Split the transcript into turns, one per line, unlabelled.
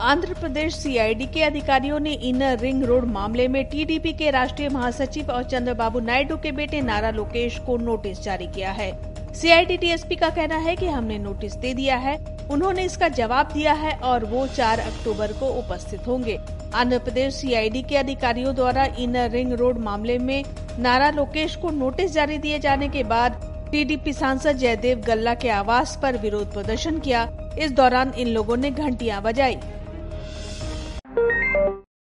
Andhra Pradesh CID के अधिकारियों ने इनर रिंग रोड मामले में टीडीपी के राष्ट्रीय महासचिव और चंद्रबाबू नायडू के बेटे नारा लोकेश को नोटिस जारी किया है। सीआईडी डीएसपी का कहना है कि हमने नोटिस दे दिया है। उन्होंने इसका जवाब दिया है और वो 4 अक्टूबर को उपस्थित होंगे। आंध्र प्रदेश सीआईडी के अधिकारियों द्वारा इनर रिंग रोड मामले में नारा लोकेश को नोटिस जारी दिए जाने के बाद टीडीपी सांसद जयदेव गल्ला के आवास पर विरोध प्रदर्शन किया। इस दौरान इन लोगों ने घंटियाँ बजाई।